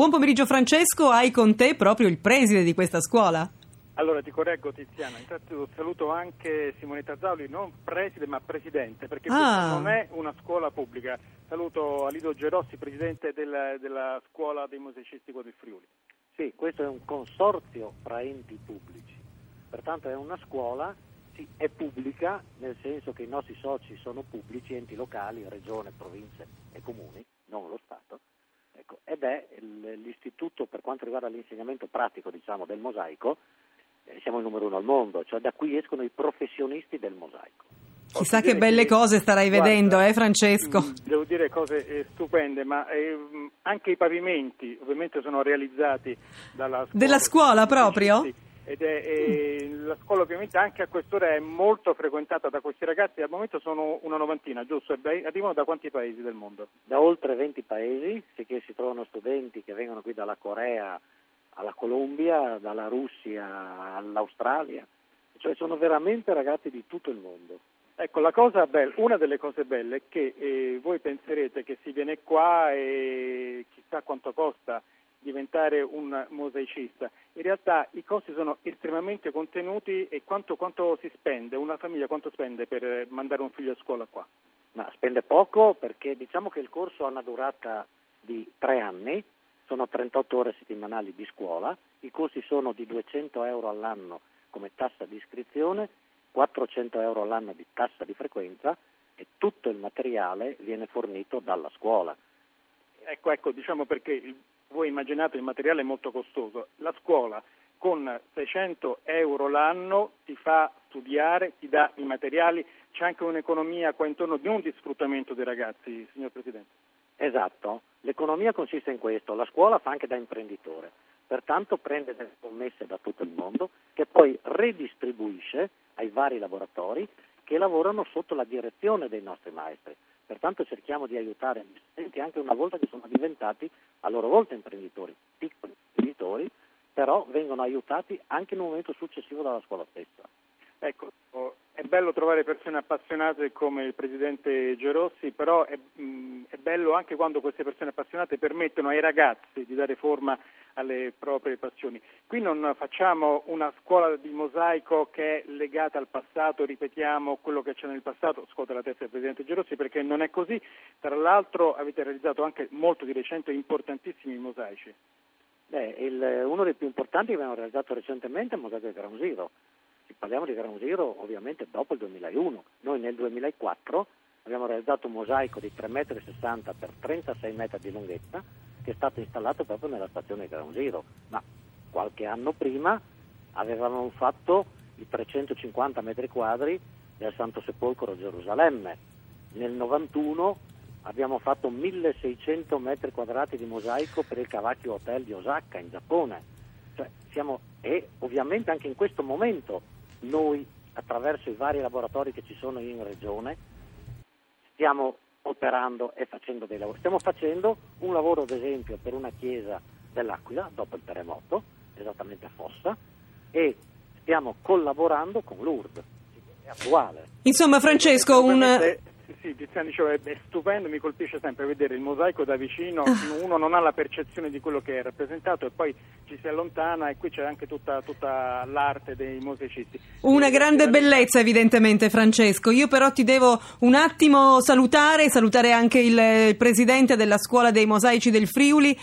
Buon pomeriggio Francesco, hai con te proprio il preside di questa scuola. Allora ti correggo Tiziana, intanto saluto anche Simonetta Zauli, non preside ma presidente, perché Ah. questa non è una scuola pubblica. Saluto Alido Gerossi, presidente del- della scuola dei musicisti del Friuli. Sì, questo è un consorzio fra enti pubblici, pertanto è una scuola, sì, è pubblica nel senso che i nostri soci sono pubblici, enti locali, regione, province e comuni, non lo Stato, ed è l'istituto per quanto riguarda l'insegnamento pratico diciamo, del mosaico, eh, siamo il numero uno al mondo, cioè da qui escono i professionisti del mosaico. Chissà che belle cose starai guarda, vedendo, eh Francesco? mm, Devo dire cose eh, stupende, ma eh, mm, anche i pavimenti ovviamente sono realizzati dalla scuola. Della scuola proprio? musicisti. Ed è, eh, la scuola ovviamente anche a quest'ora è molto frequentata da questi ragazzi, al momento sono una novantina, giusto? Arrivano da quanti paesi del mondo? Da oltre 20 paesi, sicché si trovano studenti che vengono qui dalla Corea alla Colombia, dalla Russia all'Australia, cioè sono veramente ragazzi di tutto il mondo. Ecco, la cosa bella, una delle cose belle è che eh, voi penserete che si viene qua e chissà quanto costa diventare un mosaicista. In realtà i costi sono estremamente contenuti e quanto, quanto si spende, una famiglia quanto spende per mandare un figlio a scuola qua? Ma spende poco perché diciamo che il corso ha una durata di tre anni, sono 38 ore settimanali di scuola, i costi sono di 200 euro all'anno come tassa di iscrizione, 400 euro all'anno di tassa di frequenza e tutto il materiale viene fornito dalla scuola. Ecco, ecco, diciamo perché il- voi immaginate il materiale è molto costoso. La scuola con 600 euro l'anno ti fa studiare, ti dà i materiali, c'è anche un'economia qua intorno non di sfruttamento dei ragazzi, signor Presidente. Esatto, l'economia consiste in questo, la scuola fa anche da imprenditore, pertanto prende delle commesse da tutto il mondo che poi redistribuisce ai vari laboratori che lavorano sotto la direzione dei nostri maestri. Pertanto cerchiamo di aiutare gli studenti anche una volta che sono diventati a loro volta imprenditori, piccoli imprenditori, però vengono aiutati anche nel momento successivo dalla scuola stessa. Ecco, è bello trovare persone appassionate come il Presidente Gerossi, però è, mh, è bello anche quando queste persone appassionate permettono ai ragazzi di dare forma alle proprie passioni. Qui non facciamo una scuola di mosaico che è legata al passato, ripetiamo quello che c'è nel passato, scuote la testa del Presidente Gerossi perché non è così. Tra l'altro avete realizzato anche molto di recente importantissimi mosaici. Beh, il- uno dei più importanti che abbiamo realizzato recentemente è il Mosaico di Zero. Se Parliamo di Ground Zero ovviamente dopo il 2001. Noi nel 2004 abbiamo realizzato un mosaico di 3,60 m per 36 metri di lunghezza che è stato installato proprio nella stazione Ground Zero. Ma qualche anno prima avevamo fatto i 350 metri quadri del Santo Sepolcro a Gerusalemme. Nel 91 abbiamo fatto 1600 metri quadrati di mosaico per il Kawaki Hotel di Osaka in Giappone. Cioè, siamo- e ovviamente anche in questo momento noi attraverso i vari laboratori che ci sono in regione stiamo operando e facendo dei lavori. Stiamo facendo un lavoro ad esempio per una chiesa dell'Aquila dopo il terremoto, esattamente a Fossa, e stiamo collaborando con Lourdes. È attuale. Insomma Francesco, un... Sì, Tiziano diceva, è, è stupendo, mi colpisce sempre vedere il mosaico da vicino, uno non ha la percezione di quello che è rappresentato e poi ci si allontana e qui c'è anche tutta, tutta l'arte dei musicisti. Una E- grande bellezza evidentemente Francesco, io però ti devo un attimo salutare, salutare anche il, il presidente della scuola dei mosaici del Friuli